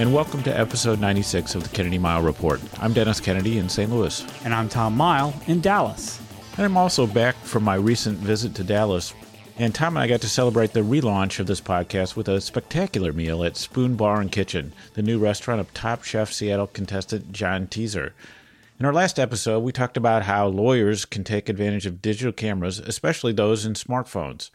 And welcome to episode 96 of the Kennedy Mighell Report. I'm Dennis Kennedy in St. Louis. And I'm Tom Mighell in Dallas. And I'm also back from my recent visit to Dallas. And Tom and I got to celebrate the relaunch of this podcast with a spectacular meal at Spoon Bar and Kitchen, the new restaurant of top chef Seattle contestant John Tesar. In our last episode, we talked about how lawyers can take advantage of digital cameras, especially those in smartphones.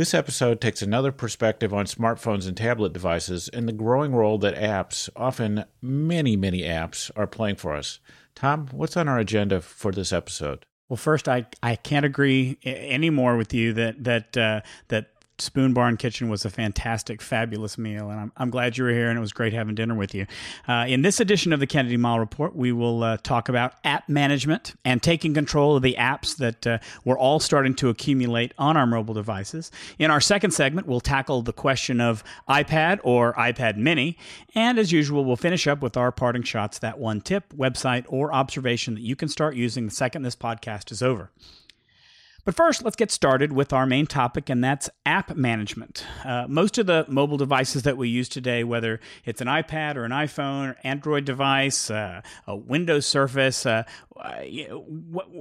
This episode takes another perspective on smartphones and tablet devices and the growing role that apps, often many, many apps, are playing for us. Tom, what's on our agenda for this episode? Well, first, I, I can't agree anymore with you that that uh, that Spoon Barn Kitchen was a fantastic, fabulous meal, and I'm, I'm glad you were here, and it was great having dinner with you. Uh, in this edition of the Kennedy Mighell Report, we will uh, talk about app management and taking control of the apps that uh, we're all starting to accumulate on our mobile devices. In our second segment, we'll tackle the question of iPad or iPad Mini, and as usual, we'll finish up with our parting shots that one tip, website, or observation that you can start using the second this podcast is over. But first, let's get started with our main topic, and that's app management. Uh, most of the mobile devices that we use today, whether it's an iPad or an iPhone, or Android device, uh, a Windows Surface, uh, Uh,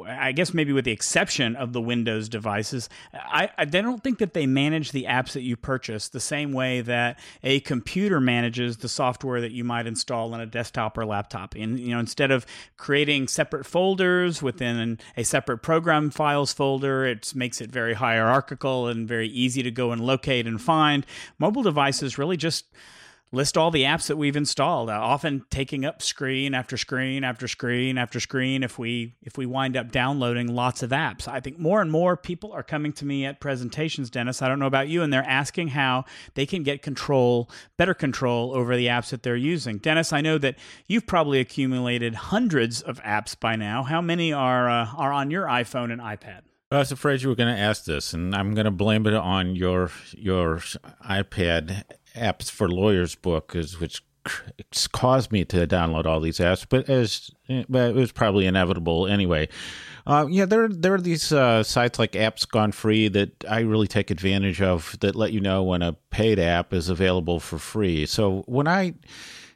I guess maybe with the exception of the Windows devices, I, I don't think that they manage the apps that you purchase the same way that a computer manages the software that you might install on a desktop or laptop. And you know, instead of creating separate folders within a separate program files folder, it makes it very hierarchical and very easy to go and locate and find. Mobile devices really just list all the apps that we've installed uh, often taking up screen after screen after screen after screen if we if we wind up downloading lots of apps. I think more and more people are coming to me at presentations dennis. I don't know about you and they're asking how they can get control better control over the apps that they're using. Dennis i know that you've probably accumulated hundreds of apps by now. How many are uh, are on your iphone and ipad? I was afraid you were going to ask this, and I'm going to blame it on your your iPad apps for lawyers book, is which caused me to download all these apps. But as but it was probably inevitable anyway. Uh, yeah, there there are these uh, sites like Apps Gone Free that I really take advantage of that let you know when a paid app is available for free. So when I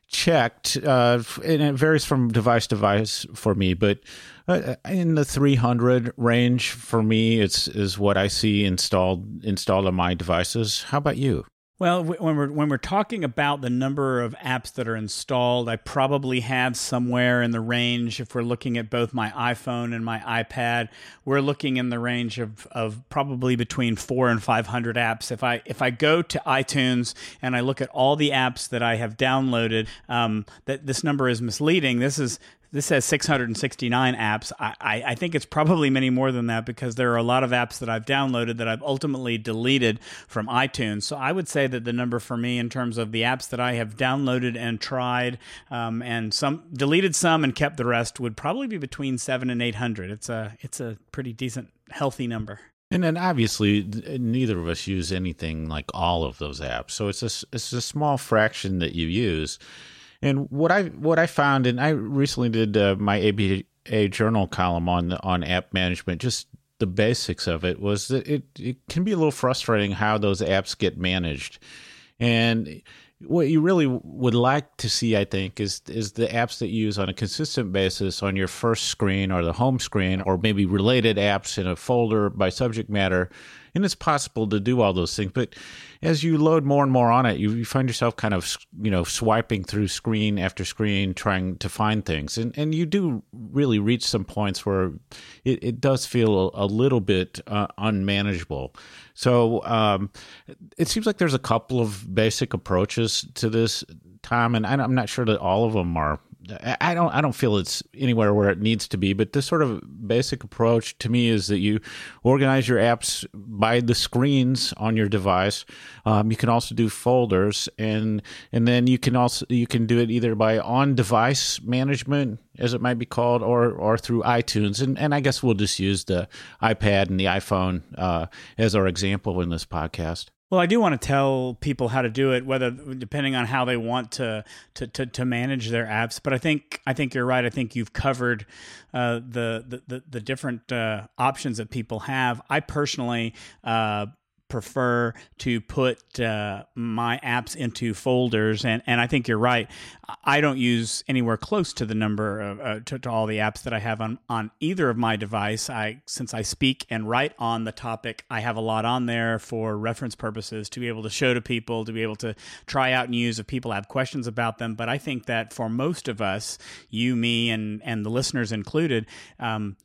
checked, uh, and it varies from device to device for me, but uh, in the 300 range for me, it's is what I see installed installed on my devices. How about you? Well, when we're when we're talking about the number of apps that are installed, I probably have somewhere in the range. If we're looking at both my iPhone and my iPad, we're looking in the range of, of probably between four and five hundred apps. If I if I go to iTunes and I look at all the apps that I have downloaded, um, that this number is misleading. This is this says 669 apps. I, I, I, think it's probably many more than that because there are a lot of apps that I've downloaded that I've ultimately deleted from iTunes. So I would say that the number for me in terms of the apps that I have downloaded and tried um, and some deleted some and kept the rest would probably be between seven and 800. It's a, it's a pretty decent, healthy number. And then obviously, neither of us use anything like all of those apps. So it's a, it's a small fraction that you use. And what I what I found, and I recently did uh, my ABA journal column on on app management, just the basics of it was that it, it can be a little frustrating how those apps get managed. And what you really would like to see, I think, is is the apps that you use on a consistent basis on your first screen or the home screen, or maybe related apps in a folder by subject matter and it's possible to do all those things. But as you load more and more on it, you, you find yourself kind of you know swiping through screen after screen trying to find things, and and you do really reach some points where it, it does feel a, little bit uh, unmanageable. So um, it seems like there's a couple of basic approaches to this, Tom, and I'm not sure that all of them are I don't I don't feel it's anywhere where it needs to be, but this sort of basic approach to me is that you organize your apps by the screens on your device. Um, you can also do folders, and and then you can also you can do it either by on device management, as it might be called, or or through iTunes. And and I guess we'll just use the iPad and the iPhone uh, as our example in this podcast. Well, I do want to tell people how to do it, whether depending on how they want to to, to, to manage their apps. But I think I think you're right. I think you've covered uh, the, the the different uh, options that people have. I personally uh, prefer to put uh, my apps into folders, and, and I think you're right. I don't use anywhere close to the number of uh, to, to, all the apps that I have on on either of my device. I since I speak and write on the topic, I have a lot on there for reference purposes to be able to show to people, to be able to try out and use if people have questions about them. But I think that for most of us, you, me, and and the listeners included, um,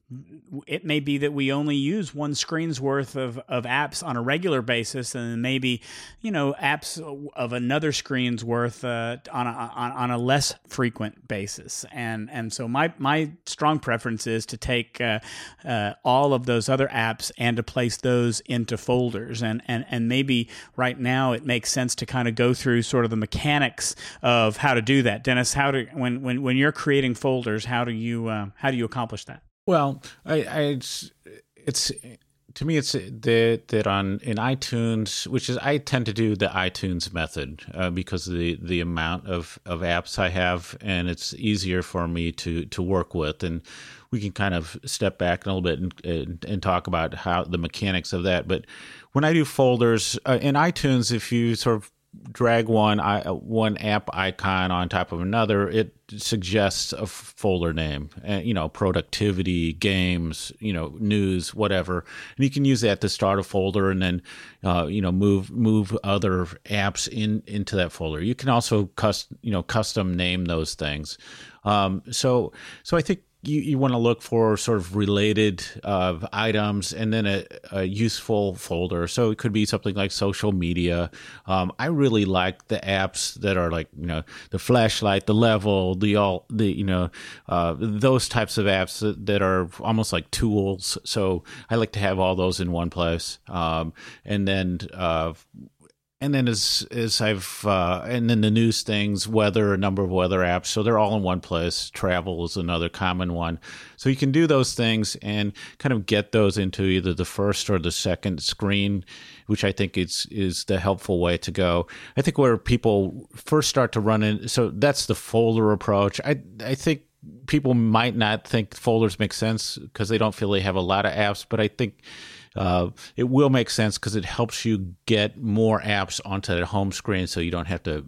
it may be that we only use one screen's worth of, of apps on a regular basis and maybe you know apps of another screen's worth uh, on, a, on, on a less frequent basis. And and so my my strong preference is to take uh, uh, all of those other apps and to place those into folders. And and and maybe right now it makes sense to kind of go through sort of the mechanics of how to do that. Dennis how do when when when you're creating folders how do you uh, how do you accomplish that? Well, I, I it's, it's to me it's that that on in iTunes, which is I tend to do the iTunes method uh, because of the the amount of of apps I have, and it's easier for me to to work with and. We can kind of step back a little bit and, and, and talk about how the mechanics of that. But when I do folders uh, in iTunes, if you sort of drag one I, one app icon on top of another, it suggests a folder name. Uh, you know, productivity, games, you know, news, whatever, and you can use that to start a folder and then, uh, you know, move move other apps in into that folder. You can also custom you know custom name those things. Um, so so I think you, you want to look for sort of related uh, items and then a, a, useful folder. So it could be something like social media. Um, I really like the apps that are like you know the flashlight, the level, the all the you know uh, those types of apps that, that, are almost like tools. So I like to have all those in one place. Um, and then uh, and then as as I've uh, and then the news things, weather, a number of weather apps, so they're all in one place. Travel is another common one, so you can do those things and kind of get those into either the first or the second screen, which I think is is the helpful way to go. I think where people first start to run in, so that's the folder approach. I I think people might not think folders make sense because they don't feel they have a lot of apps, but I think uh, it will make sense because it helps you get more apps onto the home screen, so you don't have to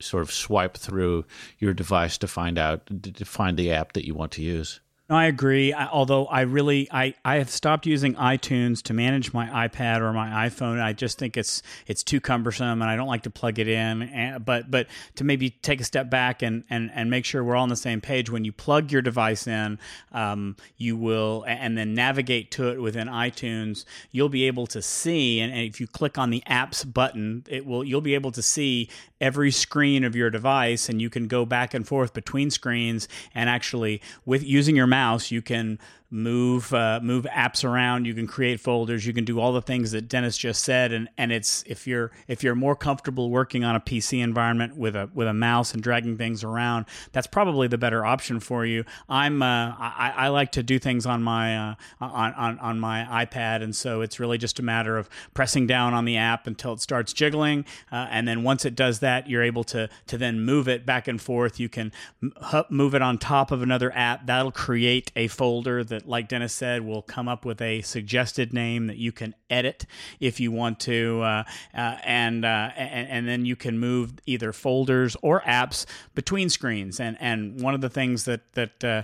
sort of swipe through your device to find out to find the app that you want to use. No, I agree. I, although I really, I, I have stopped using iTunes to manage my iPad or my iPhone. I just think it's it's too cumbersome, and I don't like to plug it in. And, but but to maybe take a step back and, and and make sure we're all on the same page. When you plug your device in, um, you will, and then navigate to it within iTunes. You'll be able to see, and, and if you click on the apps button, it will. You'll be able to see every screen of your device, and you can go back and forth between screens, and actually with using your mouse mouse, you can move uh, move apps around. You can create folders. You can do all the things that dennis just said. And and it's if you're if you're more comfortable working on a pc environment with a with a mouse and dragging things around that's probably the better option for you. I'm uh, I, I like to do things on my uh, on, on on my ipad. And so it's really just a matter of pressing down on the app until it starts jiggling. Uh, and then once it does that you're able to to then move it back and forth. You can move it on top of another app. That'll create a folder that that, like Dennis said, we'll come up with a suggested name that you can edit if you want to, uh, uh, and, uh, and, and then you can move either folders or apps between screens. And and one of the things that that uh,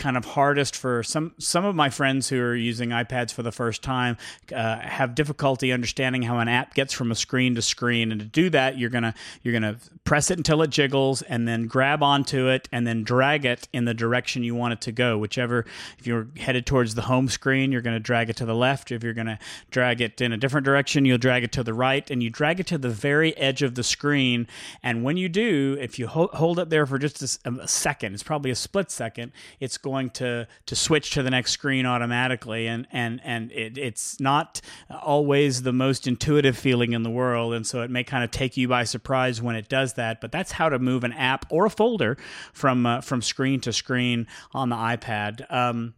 kind of hardest for some some of my friends who are using iPads for the first time uh, have difficulty understanding how an app gets from a screen to screen. And to do that, you're gonna you're gonna press it until it jiggles, and then grab onto it, and then drag it in the direction you want it to go. Whichever, if you're headed towards the home screen, you're gonna drag it to the left. If you're gonna drag it in a different direction, you'll drag it to the right, and you drag it to the very edge of the screen. And when you do, if you ho- hold it there for just a, a second, it's probably a split second, it's going to to switch to the next screen automatically, and and and it, it's not always the most intuitive feeling in the world, and so it may kind of take you by surprise when it does that. But that's how to move an app or a folder from uh, from screen to screen on the iPad. Um,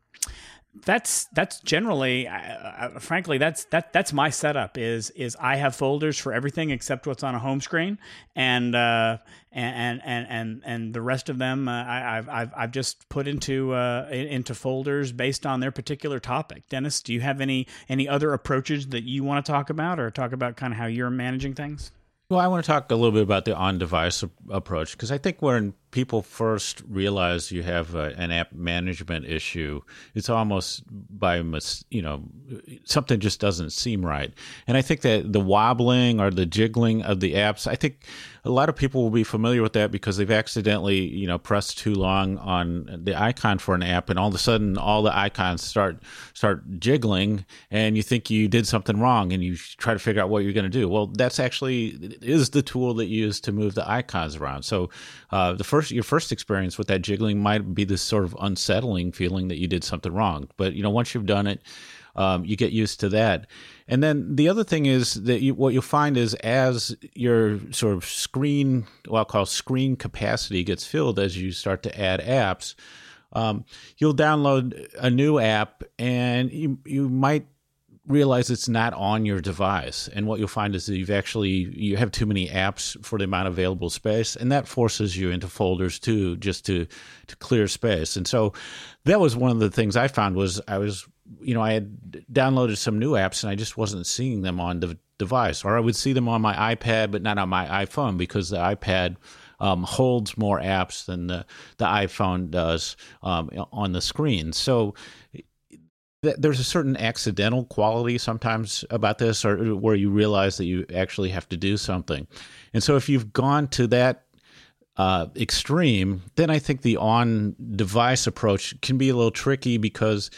that's that's generally uh, frankly that's that that's my setup is is I have folders for everything except what's on a home screen and uh, and and and and the rest of them uh, I, have I've I've just put into uh, into folders based on their particular topic. Dennis, do you have any any other approaches that you want to talk about or talk about kind of how you're managing things? Well, I want to talk a little bit about the on-device approach because I think when people first realize you have a, an app management issue, it's almost by mis- you know something just doesn't seem right. And I think that the wobbling or the jiggling of the apps, I think a lot of people will be familiar with that because they've accidentally, you know, pressed too long on the icon for an app, and all of a sudden, all the icons start start jiggling, and you think you did something wrong, and you try to figure out what you're going to do. Well, that's actually is the tool that you use to move the icons around. So, uh, the first your first experience with that jiggling might be this sort of unsettling feeling that you did something wrong, but you know, once you've done it um, you get used to that. And then the other thing is that you, what you'll find is as your sort of screen, what I'll call screen capacity gets filled as you start to add apps, um, you'll download a new app and you, you might realize it's not on your device. And what you'll find is that you've actually you have too many apps for the amount of available space and that forces you into folders too just to to clear space. And so that was one of the things i found was i was you know, I had downloaded some new apps and I just wasn't seeing them on the device, or I would see them on my iPad, but not on my iPhone because the iPad um, holds more apps than the, the iPhone does um, on the screen. So there's a certain accidental quality sometimes about this, or where you realize that you actually have to do something. And so if you've gone to that uh, extreme, then I think the on device approach can be a little tricky because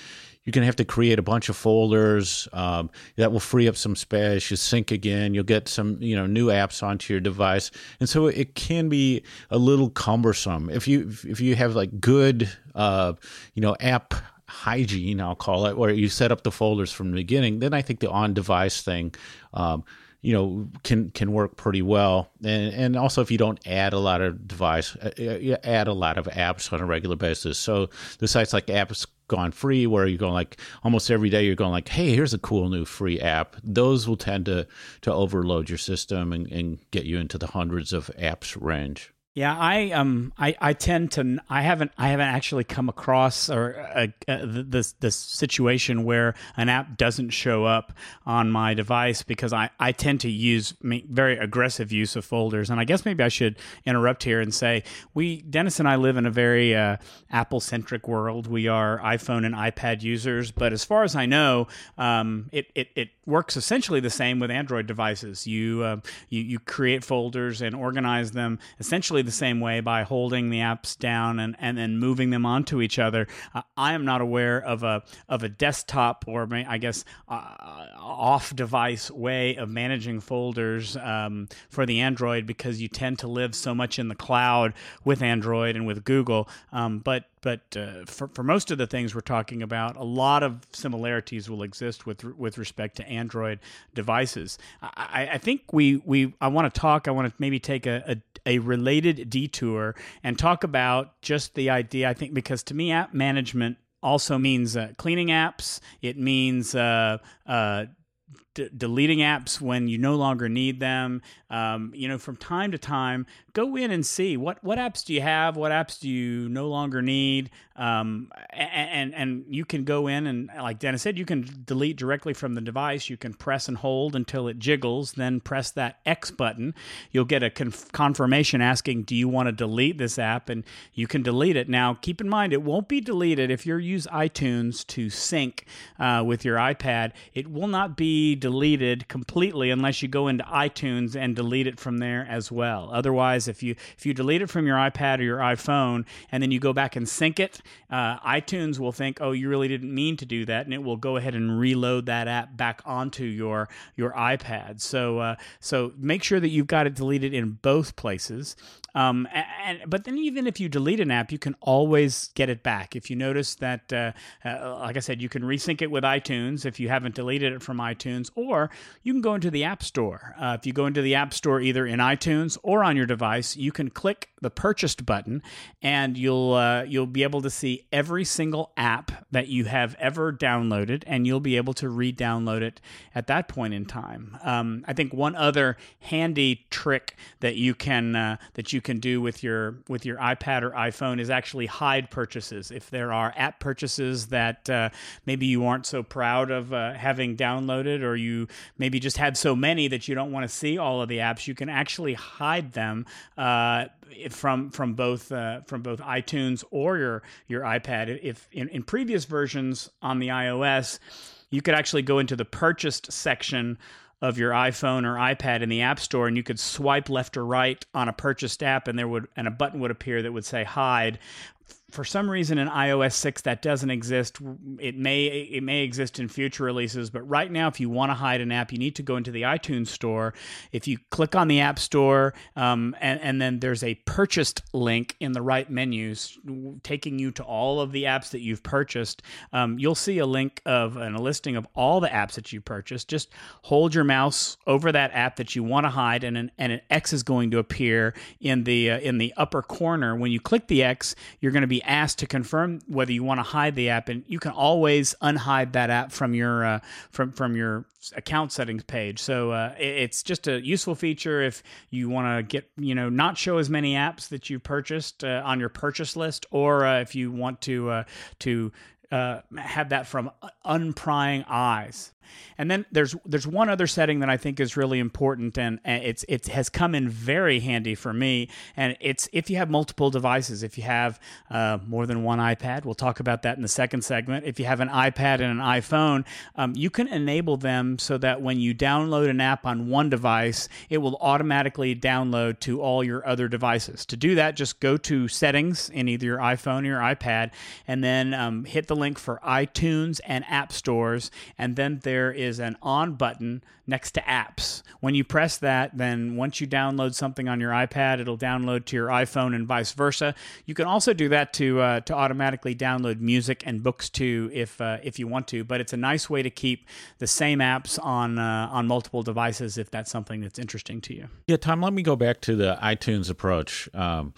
you're going to have to create a bunch of folders um, that will free up some space. You sync again. You'll get some, you know, new apps onto your device, and so it can be a little cumbersome if you if you have like good, uh, you know, app hygiene, I'll call it, where you set up the folders from the beginning. Then I think the on-device thing. Um, you know can can work pretty well and and also if you don't add a lot of device uh, you add a lot of apps on a regular basis so the sites like apps gone free where you're going like almost every day you're going like hey here's a cool new free app those will tend to to overload your system and, and get you into the hundreds of apps range yeah, I um I, I tend to I haven't I haven't actually come across or uh, uh, this this situation where an app doesn't show up on my device because I, I tend to use very aggressive use of folders and I guess maybe I should interrupt here and say we Dennis and I live in a very uh, Apple centric world. We are iPhone and iPad users, but as far as I know, um, it, it it works essentially the same with Android devices. You uh, you you create folders and organize them essentially the same way by holding the apps down and, and then moving them onto each other. Uh, I am not aware of a of a desktop or I guess uh, off device way of managing folders um, for the Android because you tend to live so much in the cloud with Android and with Google. Um, but but uh, for, for most of the things we're talking about, a lot of similarities will exist with with respect to Android devices. I, I think we we I want to talk. I want to maybe take a, a a related detour and talk about just the idea. I think because to me, app management also means uh, cleaning apps. It means uh, uh, d- deleting apps when you no longer need them. Um, you know, from time to time, go in and see what what apps do you have, what apps do you no longer need, um, and and you can go in and like Dennis said, you can delete directly from the device. You can press and hold until it jiggles, then press that X button. You'll get a conf- confirmation asking, "Do you want to delete this app?" And you can delete it. Now, keep in mind, it won't be deleted if you use iTunes to sync uh, with your iPad. It will not be deleted completely unless you go into iTunes and delete it from there as well. Otherwise, if you if you delete it from your iPad or your iPhone and then you go back and sync it, uh, iTunes will think, "Oh, you really didn't mean to do that," and it will go ahead and reload that app back onto your your iPad. So uh, so make sure that you've got it deleted in both places. Um, and, but then even if you delete an app, you can always get it back. If you notice that, uh, uh, like I said, you can resync it with iTunes if you haven't deleted it from iTunes, or you can go into the App Store. Uh, if you go into the App Store either in iTunes or on your device, you can click the purchased button, and you'll uh, you'll be able to see every single app that you have ever downloaded, and you'll be able to re-download it at that point in time. Um, I think one other handy trick that you can uh, that you can do with your with your iPad or iPhone is actually hide purchases. If there are app purchases that uh, maybe you aren't so proud of uh, having downloaded, or you maybe just had so many that you don't want to see all of the apps, you can actually hide them uh, from from both uh, from both iTunes or your your iPad. If in, in previous versions on the iOS, you could actually go into the purchased section of your iPhone or iPad in the App Store, and you could swipe left or right on a purchased app, and there would and a button would appear that would say hide for some reason in iOS 6 that doesn't exist. It may it may exist in future releases, but right now, if you want to hide an app, you need to go into the iTunes store. If you click on the App Store, um, and and then there's a purchased link in the right menus, taking you to all of the apps that you've purchased. Um, you'll see a link of and a listing of all the apps that you purchased. Just hold your mouse over that app that you want to hide, and an and an X is going to appear in the uh, in the upper corner. When you click the X, you're going to be asked to confirm whether you want to hide the app, and you can always unhide that app from your uh, from from your account settings page. So uh, it's just a useful feature if you want to get you know not show as many apps that you purchased uh, on your purchase list, or uh, if you want to uh, to uh, have that from unprying eyes. And then there's there's one other setting that I think is really important, and it's it has come in very handy for me. And it's if you have multiple devices, if you have uh, more than one iPad, we'll talk about that in the second segment. If you have an iPad and an iPhone, um, you can enable them so that when you download an app on one device, it will automatically download to all your other devices. To do that, just go to Settings in either your iPhone or your iPad, and then um, hit the link for iTunes and App Stores, and then there is is an on button next to apps. When you press that, then once you download something on your iPad, it'll download to your iPhone and vice versa. You can also do that to uh, to automatically download music and books too, if uh, if you want to. But it's a nice way to keep the same apps on uh, on multiple devices if that's something that's interesting to you. Yeah, Tom. Let me go back to the iTunes approach. Um,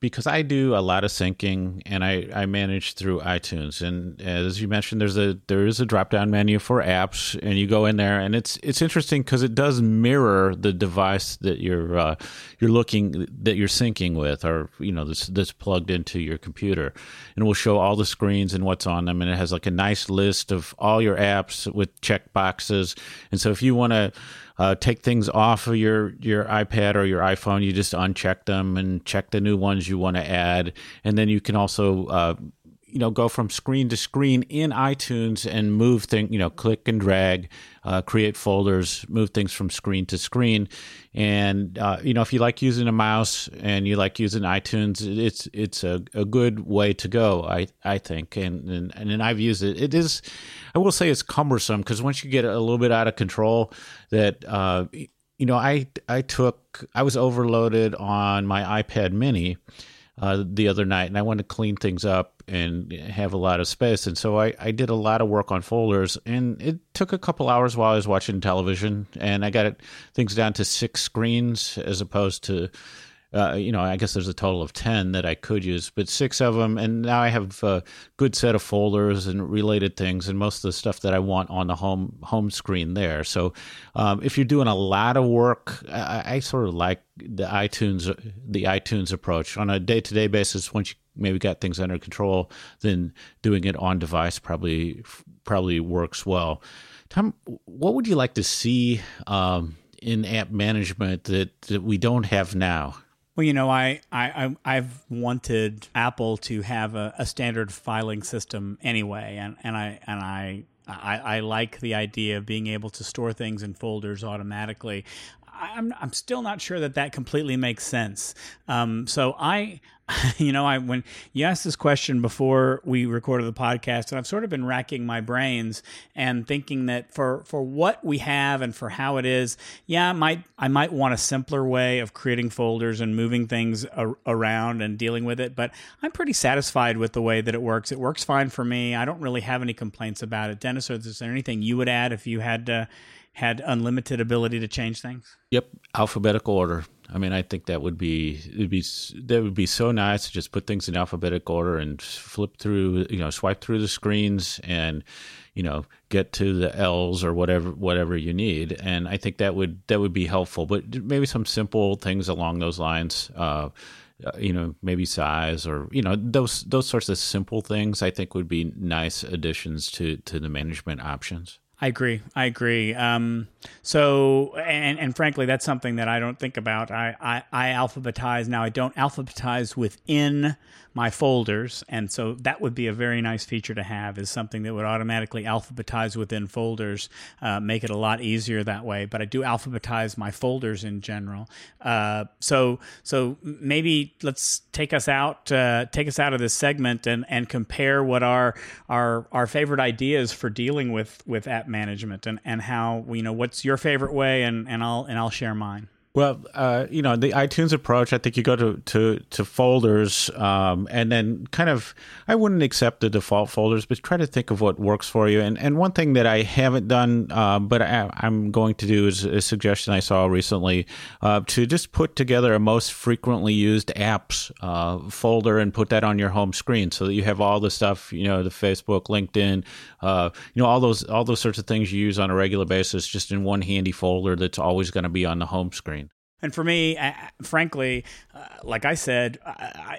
because I do a lot of syncing and I, I manage through iTunes. And as you mentioned, there's a there is a drop down menu for apps, and you go in there, and it's it's interesting because it does mirror the device that you're uh, you're looking that you're syncing with, or you know this that's plugged into your computer, and will show all the screens and what's on them, and it has like a nice list of all your apps with check boxes. And so if you want to uh, take things off of your your iPad or your iPhone. You just uncheck them and check the new ones you want to add, and then you can also uh, you know go from screen to screen in iTunes and move things you know click and drag uh, create folders move things from screen to screen. And uh, you know if you like using a mouse and you like using iTunes it's it's a, a good way to go I I think. And and, and I've used it. It is I will say it's cumbersome because once you get a little bit out of control that uh, you know I I took I was overloaded on my iPad mini uh, the other night, and I wanted to clean things up and have a lot of space. And so I, I did a lot of work on folders, and it took a couple hours while I was watching television. And I got it, things down to six screens as opposed to uh, you know, I guess there's a total of 10 that I could use, but six of them. And now I have a good set of folders and related things and most of the stuff that I want on the home, home screen there. So um, if you're doing a lot of work, I, I, sort of like the iTunes, the iTunes approach on a day to day basis. Once you maybe got things under control, then doing it on device probably, probably works well. Tom, what would you like to see um, in app management that, that we don't have now? Well, you know, I, I, I've wanted Apple to have a, a standard filing system anyway, and, and I and I, I, I like the idea of being able to store things in folders automatically. I'm I'm still not sure that that completely makes sense. Um, so I you know, I when you asked this question before we recorded the podcast, and I've sort of been racking my brains and thinking that for for what we have and for how it is, yeah, I might I might want a simpler way of creating folders and moving things a- around and dealing with it. But I'm pretty satisfied with the way that it works. It works fine for me. I don't really have any complaints about it. Dennis, is there anything you would add if you had uh, had unlimited ability to change things? Yep, alphabetical order. I mean, I think that would be it'd be that would be so nice to just put things in alphabetical order and flip through, you know, swipe through the screens and you know get to the L's or whatever whatever you need. And I think that would that would be helpful. But maybe some simple things along those lines. Uh, uh, you know, maybe size or you know those those sorts of simple things. I think would be nice additions to to the management options. I agree. I agree. Um, so, and, and frankly, that's something that I don't think about. I, I, I alphabetize now. I don't alphabetize within my folders, and so that would be a very nice feature to have. Is something that would automatically alphabetize within folders, uh, make it a lot easier that way. But I do alphabetize my folders in general. Uh, so, so maybe let's take us out, uh, take us out of this segment, and and compare what our our our favorite ideas for dealing with with app management and and how you know what's your favorite way and and I'll and I'll share mine. Well, uh, you know, the iTunes approach, I think you go to, to, to folders um, and then kind of, I wouldn't accept the default folders, but try to think of what works for you. And, and one thing that I haven't done, uh, but I, am going to do is a suggestion I saw recently uh, to just put together a most frequently used apps uh, folder and put that on your home screen so that you have all the stuff, you know, the Facebook, LinkedIn, uh, you know, all those, all those sorts of things you use on a regular basis just in one handy folder that's always going to be on the home screen. And for me, frankly, uh, like I said,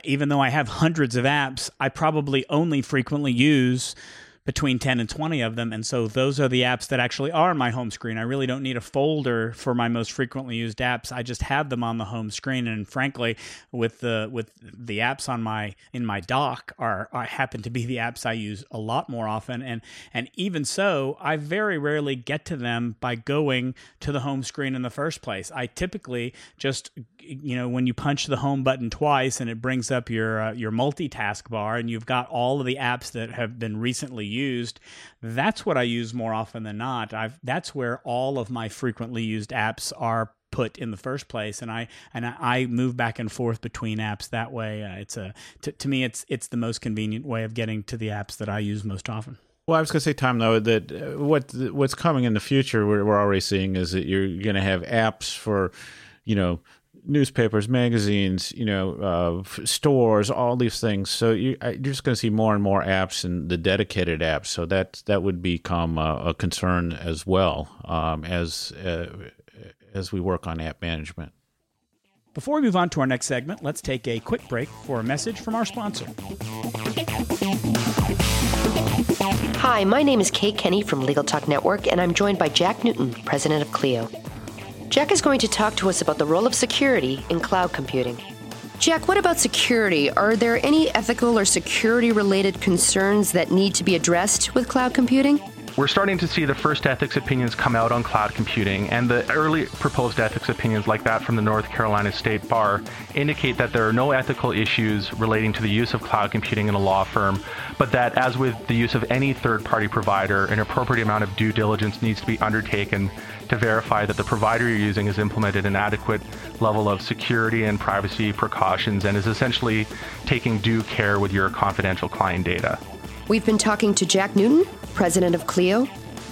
even though I have hundreds of apps, I probably only frequently use between 10 and 20 of them. And so those are the apps that actually are on my home screen. I really don't need a folder for my most frequently used apps. I just have them on the home screen. And frankly, with the with the apps on my in my dock are, are happen to be the apps I use a lot more often. And and even so, I very rarely get to them by going to the home screen in the first place. I typically just you know when you punch the home button twice and it brings up your uh, your multitask bar and you've got all of the apps that have been recently used that's what i use more often than not. I've that's where all of my frequently used apps are put in the first place. And i and i move back and forth between apps that way. Uh, it's a to, to me it's it's the most convenient way of getting to the apps that i use most often. Well, I was going to say, Tom, though, that uh, what what's coming in the future, we're, we're already seeing is that you're going to have apps for, you know, newspapers, magazines, you know, uh, stores, all these things. So you, are just going to see more and more apps and the dedicated apps. So that that would become a, a concern as well um, as uh, as we work on app management. Before we move on to our next segment, let's take a quick break for a message from our sponsor. Hi, my name is Kate Kenny from Legal Talk Network, and I'm joined by Jack Newton, president of Clio. Jack is going to talk to us about the role of security in cloud computing. Jack, what about security? Are there any ethical or security related concerns that need to be addressed with cloud computing? We're starting to see the first ethics opinions come out on cloud computing, and the early proposed ethics opinions, like that from the North Carolina State Bar, indicate that there are no ethical issues relating to the use of cloud computing in a law firm, but that, as with the use of any third party provider, an appropriate amount of due diligence needs to be undertaken to verify that the provider you're using has implemented an adequate level of security and privacy precautions and is essentially taking due care with your confidential client data. We've been talking to Jack Newton, president of Clio.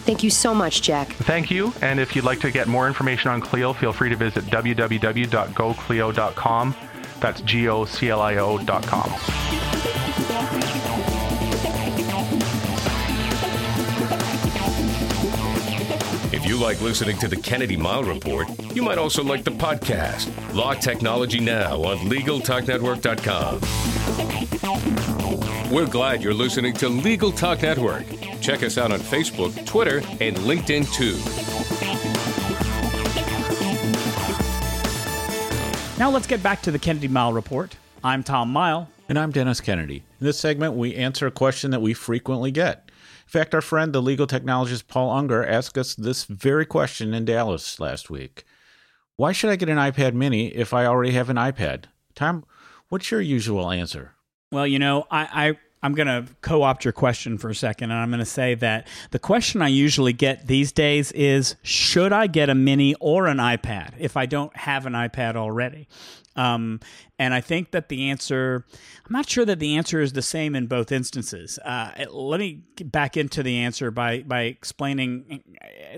Thank you so much, Jack. Thank you. And if you'd like to get more information on Clio, feel free to visit www.goclio.com That's G-O-C-L-I-O dot com. If you like listening to the Kennedy Mighell Report, you might also like the podcast, Law Technology Now on LegalTalk Network.com. We're glad you're listening to Legal Talk Network. Check us out on Facebook, Twitter, and LinkedIn too. Now let's get back to the Kennedy Mighell Report. I'm Tom Mighell. And I'm Dennis Kennedy. In this segment, we answer a question that we frequently get. In fact, our friend, the legal technologist Paul Unger, asked us this very question in Dallas last week. Why should I get an iPad mini if I already have an iPad? Tom, what's your usual answer? Well, you know, I, I I'm going to co opt your question for a second, and I'm going to say that the question I usually get these days is Should I get a mini or an iPad if I don't have an iPad already? Um, and I think that the answer, I'm not sure that the answer is the same in both instances. Uh, let me get back into the answer by, by explaining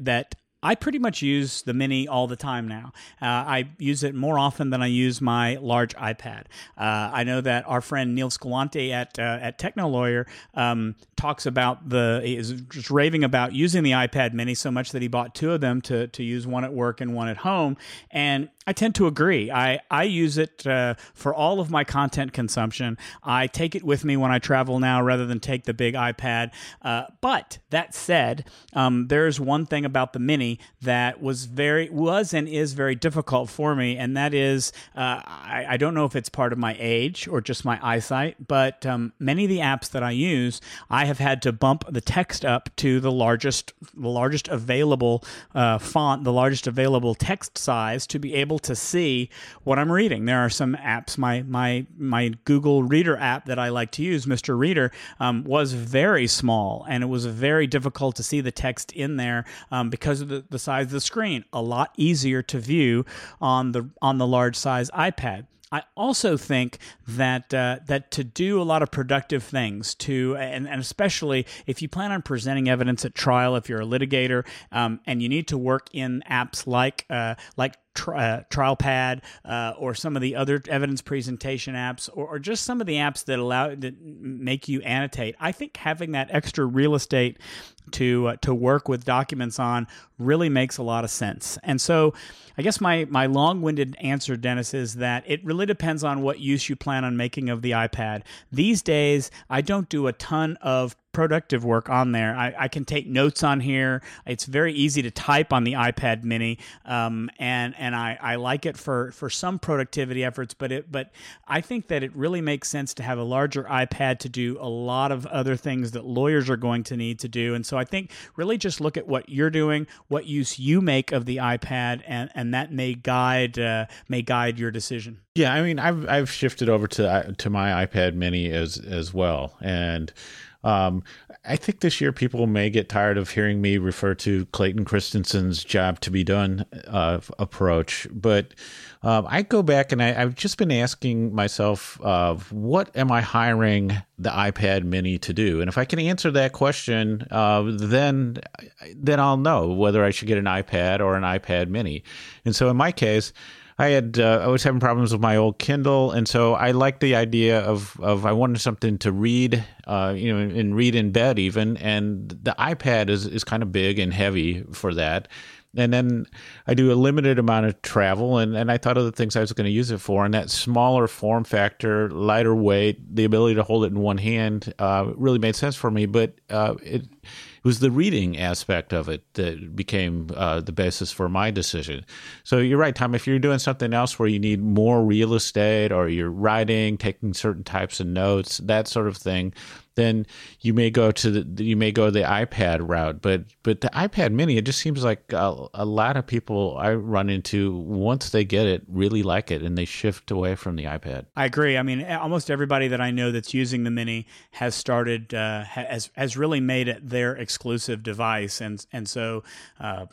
that I pretty much use the Mini all the time now. Uh, I use it more often than I use my large iPad. Uh, I know that our friend Neil Squillante at uh, at TechnoLawyer um, talks about the is just raving about using the iPad Mini so much that he bought two of them to to use one at work and one at home. And I tend to agree. I, I use it uh, for all of my content consumption. I take it with me when I travel now rather than take the big iPad. Uh, but that said, um, there's one thing about the Mini that was very was and is very difficult for me, and that is uh, I, I, don't know if it's part of my age or just my eyesight, but um, many of the apps that I use, I have had to bump the text up to the largest the largest available uh, font, the largest available text size to be able able to see what I'm reading. There are some apps. My my my Google Reader app that I like to use, Mr. Reader, um, was very small, and it was very difficult to see the text in there um, because of the, the size of the screen. A lot easier to view on the on the large size iPad. I also think that uh, that to do a lot of productive things, to and, and, especially if you plan on presenting evidence at trial, if you're a litigator um, and you need to work in apps like uh, like uh, TrialPad uh, or some of the other evidence presentation apps or, or, just some of the apps that allow that make you annotate. I think having that extra real estate to uh, to work with documents on really makes a lot of sense. And so, I guess my my long-winded answer, Dennis, is that it really depends on what use you plan on making of the iPad. These days, I don't do a ton of productive work on there. I, I, can take notes on here. It's very easy to type on the iPad Mini, um, and and I, I like it for for some productivity efforts. But it but I think that it really makes sense to have a larger iPad to do a lot of other things that lawyers are going to need to do. And so I think really just look at what you're doing, what use you make of the iPad, and and that may guide uh, may guide your decision. Yeah, I mean, I've I've shifted over to to my iPad Mini as as well, and um, I think this year people may get tired of hearing me refer to Clayton Christensen's job to be done uh, approach, but um, I go back and I, have just been asking myself, uh, what am I hiring the iPad Mini to do? And if I can answer that question, uh, then then I'll know whether I should get an iPad or an iPad Mini. And so in my case. I had uh, I was having problems with my old Kindle, and so I liked the idea of of I wanted something to read, uh, you know, and read in bed even. And the iPad is is kind of big and heavy for that. And then I do a limited amount of travel, and, and I thought of the things I was going to use it for. And that smaller form factor, lighter weight, the ability to hold it in one hand uh, really made sense for me. But uh, it it was the reading aspect of it that became uh, the basis for my decision. So you're right, Tom. If you're doing something else where you need more real estate or you're writing, taking certain types of notes, that sort of thing, then you may go to the you may go the iPad route. But but the iPad Mini, it just seems like a, a, lot of people I run into once they get it really like it and they shift away from the iPad. I agree. I mean, almost everybody that I know that's using the Mini has started uh, has has really made it their exclusive device, and and so. Uh,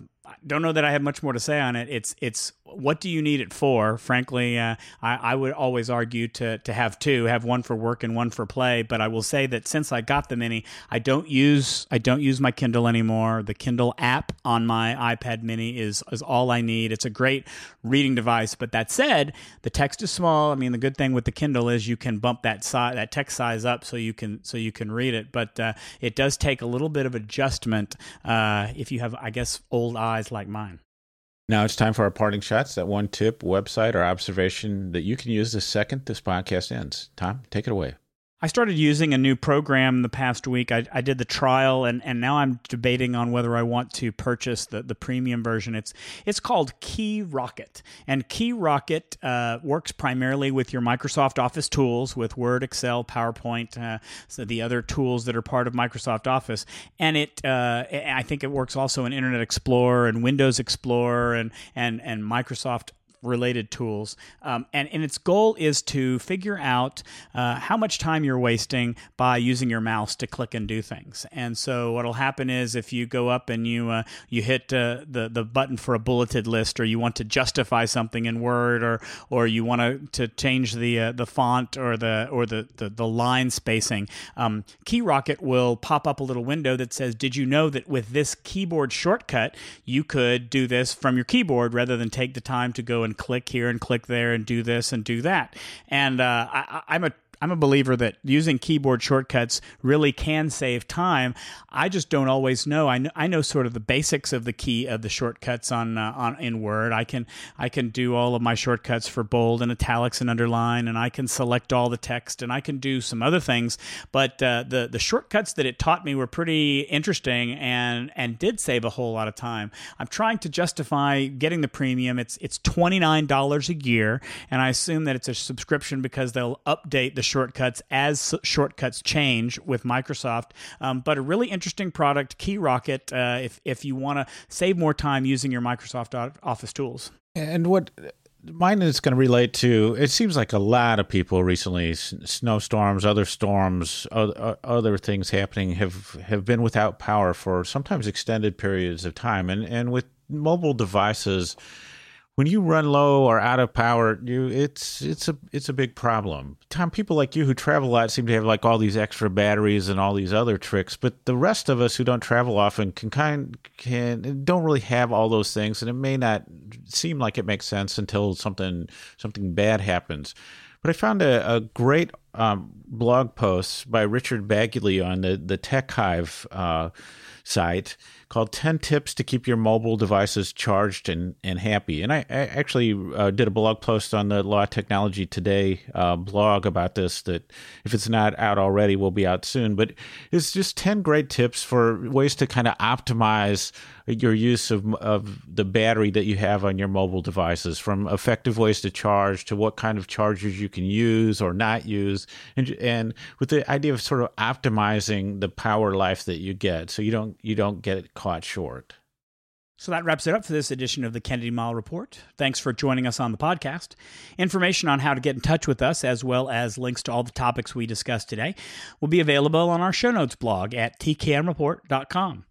don't know that I have much more to say on it. It's it's what do you need it for? Frankly, uh, I, I, would always argue to to have two, have one for work and one for play. But I will say that since I got the Mini, I don't use I don't use my Kindle anymore. The Kindle app on my iPad Mini is is all I need. It's a great reading device. But that said, the text is small. I mean, the good thing with the Kindle is you can bump that size that text size up so you can so you can read it. But uh, it does take a little bit of adjustment uh, if you have, I guess, old eyes like mine. Now it's time for our parting shots. That one tip, website, or observation that you can use the second this podcast ends. Tom, take it away. I started using a new program the past week. I, I, did the trial, and, and now I'm debating on whether I want to purchase the, the premium version. It's it's called KeyRocket, and KeyRocket uh, works primarily with your Microsoft Office tools, with Word, Excel, PowerPoint, uh, so the other tools that are part of Microsoft Office. And it uh, I think it works also in Internet Explorer and Windows Explorer and and and Microsoft related tools. Um, and, and its goal is to figure out uh, how much time you're wasting by using your mouse to click and do things. And so what'll happen is if you go up and you uh, you hit uh, the the button for a bulleted list, or you want to justify something in Word, or or you want to, to change the uh, the font or the or the the, the line spacing, um, KeyRocket will pop up a little window that says, "Did you know that with this keyboard shortcut you could do this from your keyboard rather than take the time to go and click here and click there and do this and do that. And uh, I, I'm a I'm a believer that using keyboard shortcuts really can save time. I just don't always know. I know, I know sort of the basics of the key of the shortcuts on uh, on in Word. I can I can do all of my shortcuts for bold and italics and underline, and I can select all the text, and I can do some other things. But uh, the the shortcuts that it taught me were pretty interesting and and did save a whole lot of time. I'm trying to justify getting the premium. It's it's twenty nine dollars a year, and I assume that it's a subscription because they'll update the shortcuts as shortcuts change with Microsoft. Um, but a really interesting product, KeyRocket, uh, if, if you want to save more time using your Microsoft Office tools. And what mine is going to relate to it seems like a lot of people recently snowstorms other storms other, other things happening have have been without power for sometimes extended periods of time and and with mobile devices when you run low or out of power, you it's it's a it's a big problem. Tom, people like you who travel a lot seem to have like all these extra batteries and all these other tricks, but the rest of us who don't travel often can kind can don't really have all those things, and it may not seem like it makes sense until something something bad happens. But I found a, a great um, blog post by Richard Baguley on the the TechHive uh, site called 10 Tips to Keep Your Mobile Devices Charged and, and Happy. And I, I actually uh, did a blog post on the Law Technology Today uh, blog about this that if it's not out already, will be out soon. But it's just 10 great tips for ways to kind of optimize your use of, of the battery that you have on your mobile devices from effective ways to charge to what kind of chargers you can use or not use and, and with the idea of sort of optimizing the power life that you get so you don't you don't get caught short so that wraps it up for this edition of the Kennedy Mighell Report. Thanks for joining us on the podcast. Information on how to get in touch with us, as well as links to all the topics we discussed today, will be available on our show notes blog at tkmreport.com.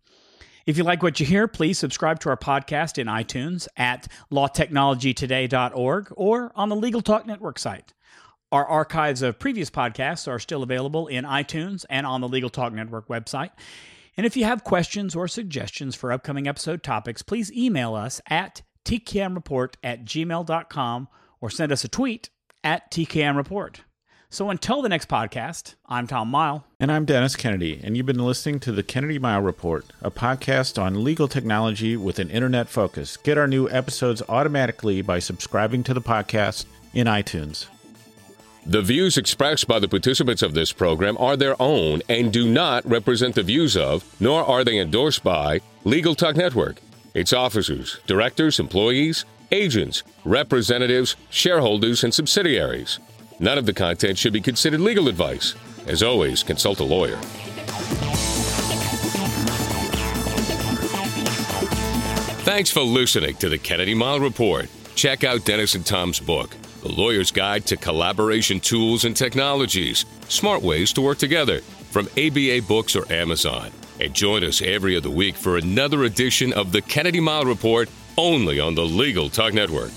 If you like what you hear, please subscribe to our podcast in iTunes at lawtechnologytoday.org or on the Legal Talk Network site. Our archives of previous podcasts are still available in iTunes and on the Legal Talk Network website. And if you have questions or suggestions for upcoming episode topics, please email us at tkmreport at gmail.com or send us a tweet at tkmreport. So until the next podcast, I'm Tom Mighell. And I'm Dennis Kennedy, and you've been listening to the Kennedy Mighell Report, a podcast on legal technology with an internet focus. Get our new episodes automatically by subscribing to the podcast in iTunes. The views expressed by the participants of this program are their own and do not represent the views of, nor are they endorsed by, Legal Talk Network, its officers, directors, employees, agents, representatives, shareholders, and subsidiaries. None of the content should be considered legal advice. As always, consult a lawyer. Thanks for listening to the Kennedy Mighell Report. Check out Dennis and Tom's book, The Lawyer's Guide to Collaboration Tools and Technologies Smart Ways to Work Together, from ABA Books or Amazon. And join us every other week for another edition of the Kennedy Mighell Report only on the Legal Talk Network.